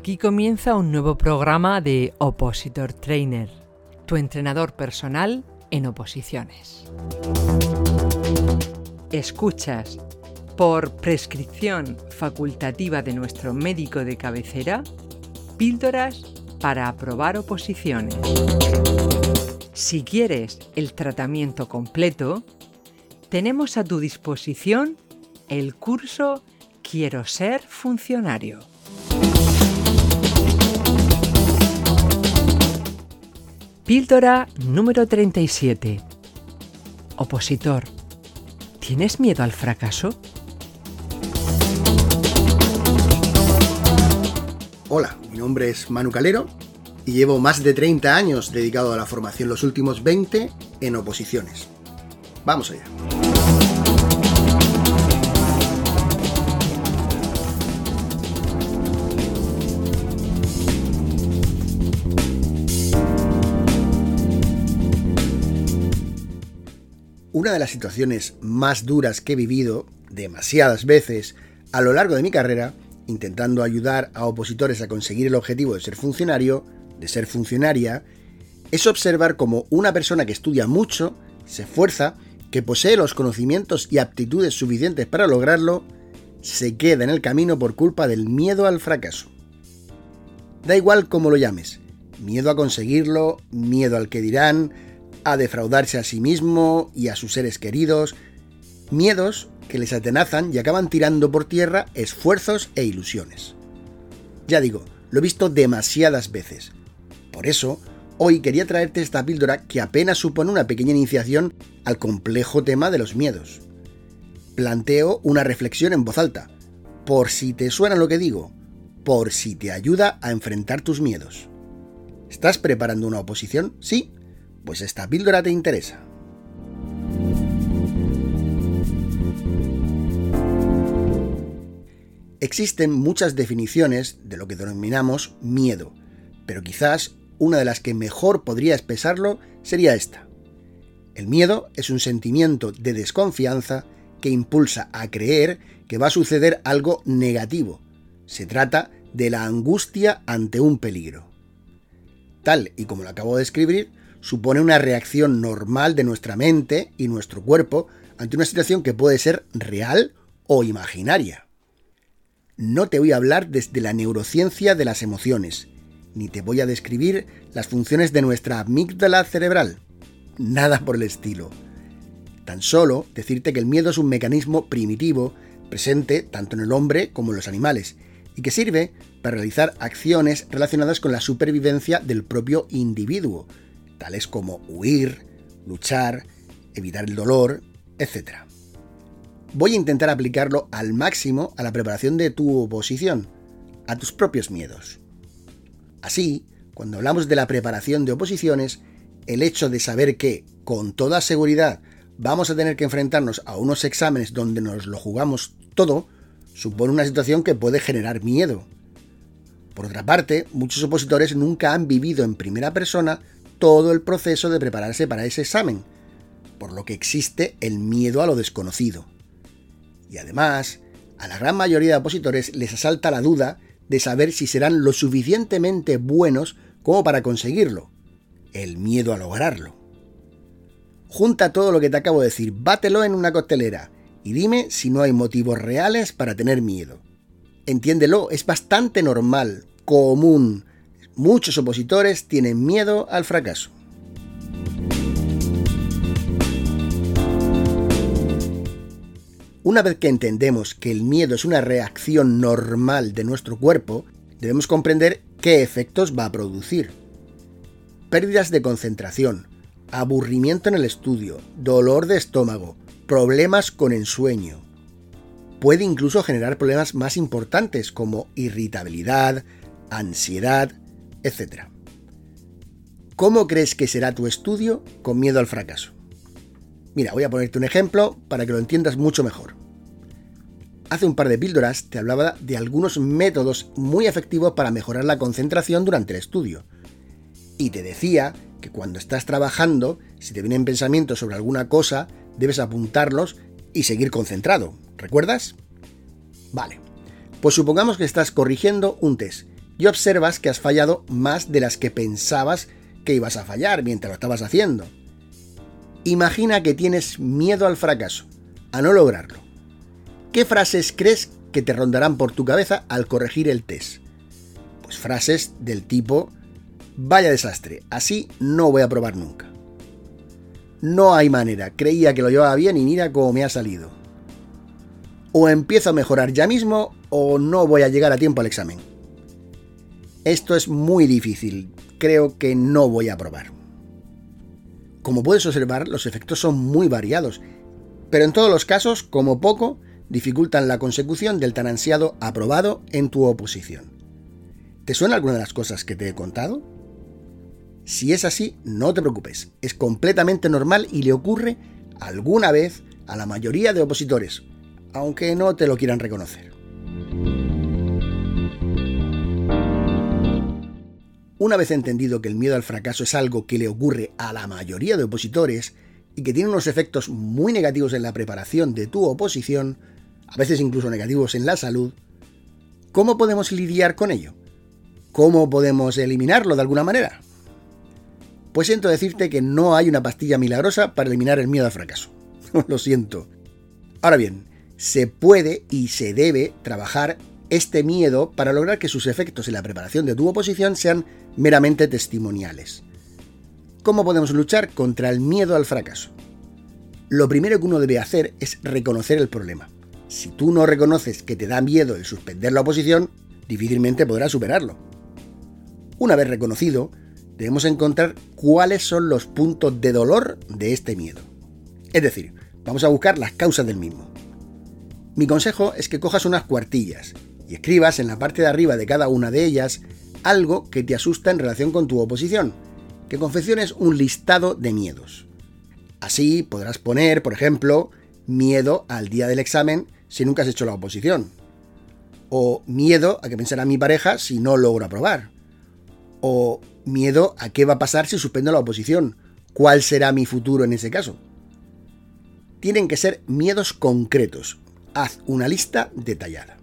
Aquí comienza un nuevo programa de Opositor Trainer, tu entrenador personal en oposiciones. Escuchas, por prescripción facultativa de nuestro médico de cabecera, píldoras para aprobar oposiciones. Si quieres el tratamiento completo, tenemos a tu disposición el curso Quiero ser funcionario. Píldora número 37. Opositor. ¿Tienes miedo al fracaso? Hola, mi nombre es Manu Calero y llevo más de 30 años dedicado a la formación, los últimos 20 en oposiciones. Vamos allá. Una de las situaciones más duras que he vivido, demasiadas veces, a lo largo de mi carrera, intentando ayudar a opositores a conseguir el objetivo de ser funcionario, de ser funcionaria, es observar cómo una persona que estudia mucho, se esfuerza, que posee los conocimientos y aptitudes suficientes para lograrlo, se queda en el camino por culpa del miedo al fracaso. Da igual cómo lo llames, miedo a conseguirlo, miedo al que dirán, a defraudarse a sí mismo y a sus seres queridos, miedos que les atenazan y acaban tirando por tierra esfuerzos e ilusiones. Ya digo, lo he visto demasiadas veces. Por eso, hoy quería traerte esta píldora que apenas supone una pequeña iniciación al complejo tema de los miedos. Planteo una reflexión en voz alta, por si te suena lo que digo, por si te ayuda a enfrentar tus miedos. ¿Estás preparando una oposición? Sí, pues esta píldora te interesa. Existen muchas definiciones de lo que denominamos miedo, pero quizás una de las que mejor podría expresarlo sería esta. El miedo es un sentimiento de desconfianza que impulsa a creer que va a suceder algo negativo. Se trata de la angustia ante un peligro. Tal y como lo acabo de escribir, supone una reacción normal de nuestra mente y nuestro cuerpo ante una situación que puede ser real o imaginaria. No te voy a hablar desde la neurociencia de las emociones, ni te voy a describir las funciones de nuestra amígdala cerebral. Nada por el estilo. Tan solo decirte que el miedo es un mecanismo primitivo presente tanto en el hombre como en los animales, y que sirve para realizar acciones relacionadas con la supervivencia del propio individuo, tales como huir, luchar, evitar el dolor, etc. Voy a intentar aplicarlo al máximo a la preparación de tu oposición, a tus propios miedos. Así, cuando hablamos de la preparación de oposiciones, el hecho de saber que, con toda seguridad, vamos a tener que enfrentarnos a unos exámenes donde nos lo jugamos todo, supone una situación que puede generar miedo. Por otra parte, muchos opositores nunca han vivido en primera persona todo el proceso de prepararse para ese examen, por lo que existe el miedo a lo desconocido. Y además, a la gran mayoría de opositores les asalta la duda de saber si serán lo suficientemente buenos como para conseguirlo, el miedo a lograrlo. Junta todo lo que te acabo de decir, bátelo en una costelera y dime si no hay motivos reales para tener miedo. Entiéndelo, es bastante normal, común, Muchos opositores tienen miedo al fracaso. Una vez que entendemos que el miedo es una reacción normal de nuestro cuerpo, debemos comprender qué efectos va a producir. Pérdidas de concentración, aburrimiento en el estudio, dolor de estómago, problemas con ensueño. Puede incluso generar problemas más importantes como irritabilidad, ansiedad, etc. ¿Cómo crees que será tu estudio con miedo al fracaso? Mira, voy a ponerte un ejemplo para que lo entiendas mucho mejor. Hace un par de píldoras te hablaba de algunos métodos muy efectivos para mejorar la concentración durante el estudio. Y te decía que cuando estás trabajando, si te vienen pensamientos sobre alguna cosa, debes apuntarlos y seguir concentrado. ¿Recuerdas? Vale. Pues supongamos que estás corrigiendo un test y observas que has fallado más de las que pensabas que ibas a fallar mientras lo estabas haciendo. Imagina que tienes miedo al fracaso, a no lograrlo. ¿Qué frases crees que te rondarán por tu cabeza al corregir el test? Pues frases del tipo, vaya desastre, así no voy a probar nunca. No hay manera, creía que lo llevaba bien y mira cómo me ha salido. O empiezo a mejorar ya mismo o no voy a llegar a tiempo al examen. Esto es muy difícil, creo que no voy a probar. Como puedes observar, los efectos son muy variados, pero en todos los casos, como poco, dificultan la consecución del tan ansiado aprobado en tu oposición. ¿Te suena alguna de las cosas que te he contado? Si es así, no te preocupes, es completamente normal y le ocurre alguna vez a la mayoría de opositores, aunque no te lo quieran reconocer. Una vez entendido que el miedo al fracaso es algo que le ocurre a la mayoría de opositores y que tiene unos efectos muy negativos en la preparación de tu oposición, a veces incluso negativos en la salud, ¿cómo podemos lidiar con ello? ¿Cómo podemos eliminarlo de alguna manera? Pues siento decirte que no hay una pastilla milagrosa para eliminar el miedo al fracaso. Lo siento. Ahora bien, se puede y se debe trabajar este miedo para lograr que sus efectos en la preparación de tu oposición sean meramente testimoniales. ¿Cómo podemos luchar contra el miedo al fracaso? Lo primero que uno debe hacer es reconocer el problema. Si tú no reconoces que te da miedo el suspender la oposición, difícilmente podrás superarlo. Una vez reconocido, debemos encontrar cuáles son los puntos de dolor de este miedo. Es decir, vamos a buscar las causas del mismo. Mi consejo es que cojas unas cuartillas y escribas en la parte de arriba de cada una de ellas algo que te asusta en relación con tu oposición, que confecciones un listado de miedos. Así podrás poner, por ejemplo, miedo al día del examen si nunca has hecho la oposición. O miedo a que pensará mi pareja si no logro aprobar. O miedo a qué va a pasar si suspendo la oposición. ¿Cuál será mi futuro en ese caso? Tienen que ser miedos concretos. Haz una lista detallada.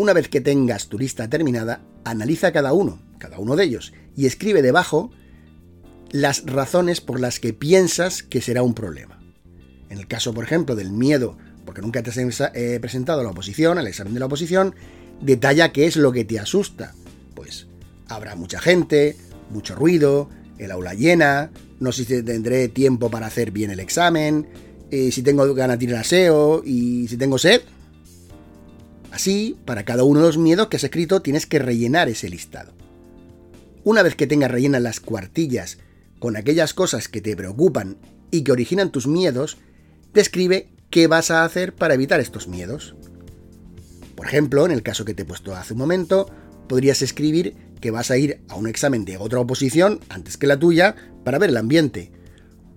Una vez que tengas tu lista terminada, analiza cada uno, cada uno de ellos, y escribe debajo las razones por las que piensas que será un problema. En el caso, por ejemplo, del miedo, porque nunca te has eh, presentado a la oposición, al examen de la oposición, detalla qué es lo que te asusta. Pues habrá mucha gente, mucho ruido, el aula llena, no sé si tendré tiempo para hacer bien el examen, eh, si tengo ganas de ir al aseo y si tengo sed. Así, para cada uno de los miedos que has escrito tienes que rellenar ese listado. Una vez que tengas rellenas las cuartillas con aquellas cosas que te preocupan y que originan tus miedos, describe qué vas a hacer para evitar estos miedos. Por ejemplo, en el caso que te he puesto hace un momento, podrías escribir que vas a ir a un examen de otra oposición antes que la tuya para ver el ambiente.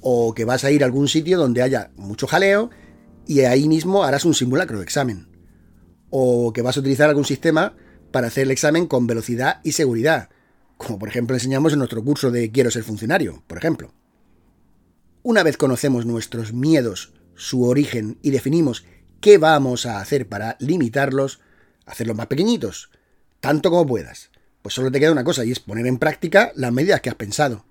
O que vas a ir a algún sitio donde haya mucho jaleo y ahí mismo harás un simulacro de examen o que vas a utilizar algún sistema para hacer el examen con velocidad y seguridad, como por ejemplo enseñamos en nuestro curso de Quiero ser funcionario, por ejemplo. Una vez conocemos nuestros miedos, su origen y definimos qué vamos a hacer para limitarlos, hacerlos más pequeñitos, tanto como puedas, pues solo te queda una cosa y es poner en práctica las medidas que has pensado.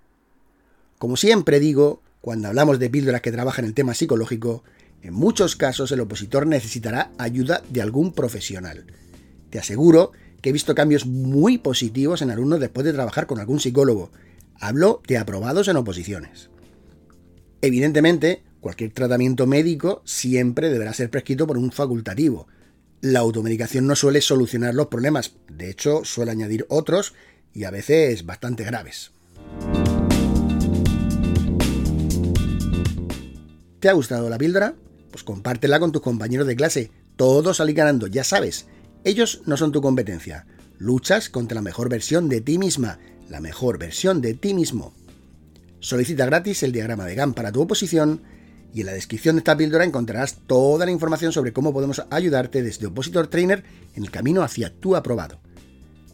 Como siempre digo, cuando hablamos de píldoras que trabajan el tema psicológico, en muchos casos el opositor necesitará ayuda de algún profesional. Te aseguro que he visto cambios muy positivos en alumnos después de trabajar con algún psicólogo. Hablo de aprobados en oposiciones. Evidentemente, cualquier tratamiento médico siempre deberá ser prescrito por un facultativo. La automedicación no suele solucionar los problemas, de hecho suele añadir otros y a veces bastante graves. ¿Te ha gustado la píldora? Pues compártela con tus compañeros de clase. Todos salí ganando, ya sabes. Ellos no son tu competencia. Luchas contra la mejor versión de ti misma, la mejor versión de ti mismo. Solicita gratis el diagrama de GAN para tu oposición y en la descripción de esta píldora encontrarás toda la información sobre cómo podemos ayudarte desde Opositor Trainer en el camino hacia tu aprobado.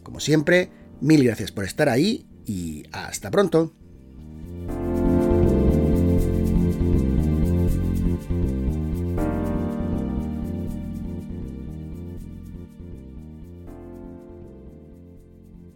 Como siempre, mil gracias por estar ahí y hasta pronto.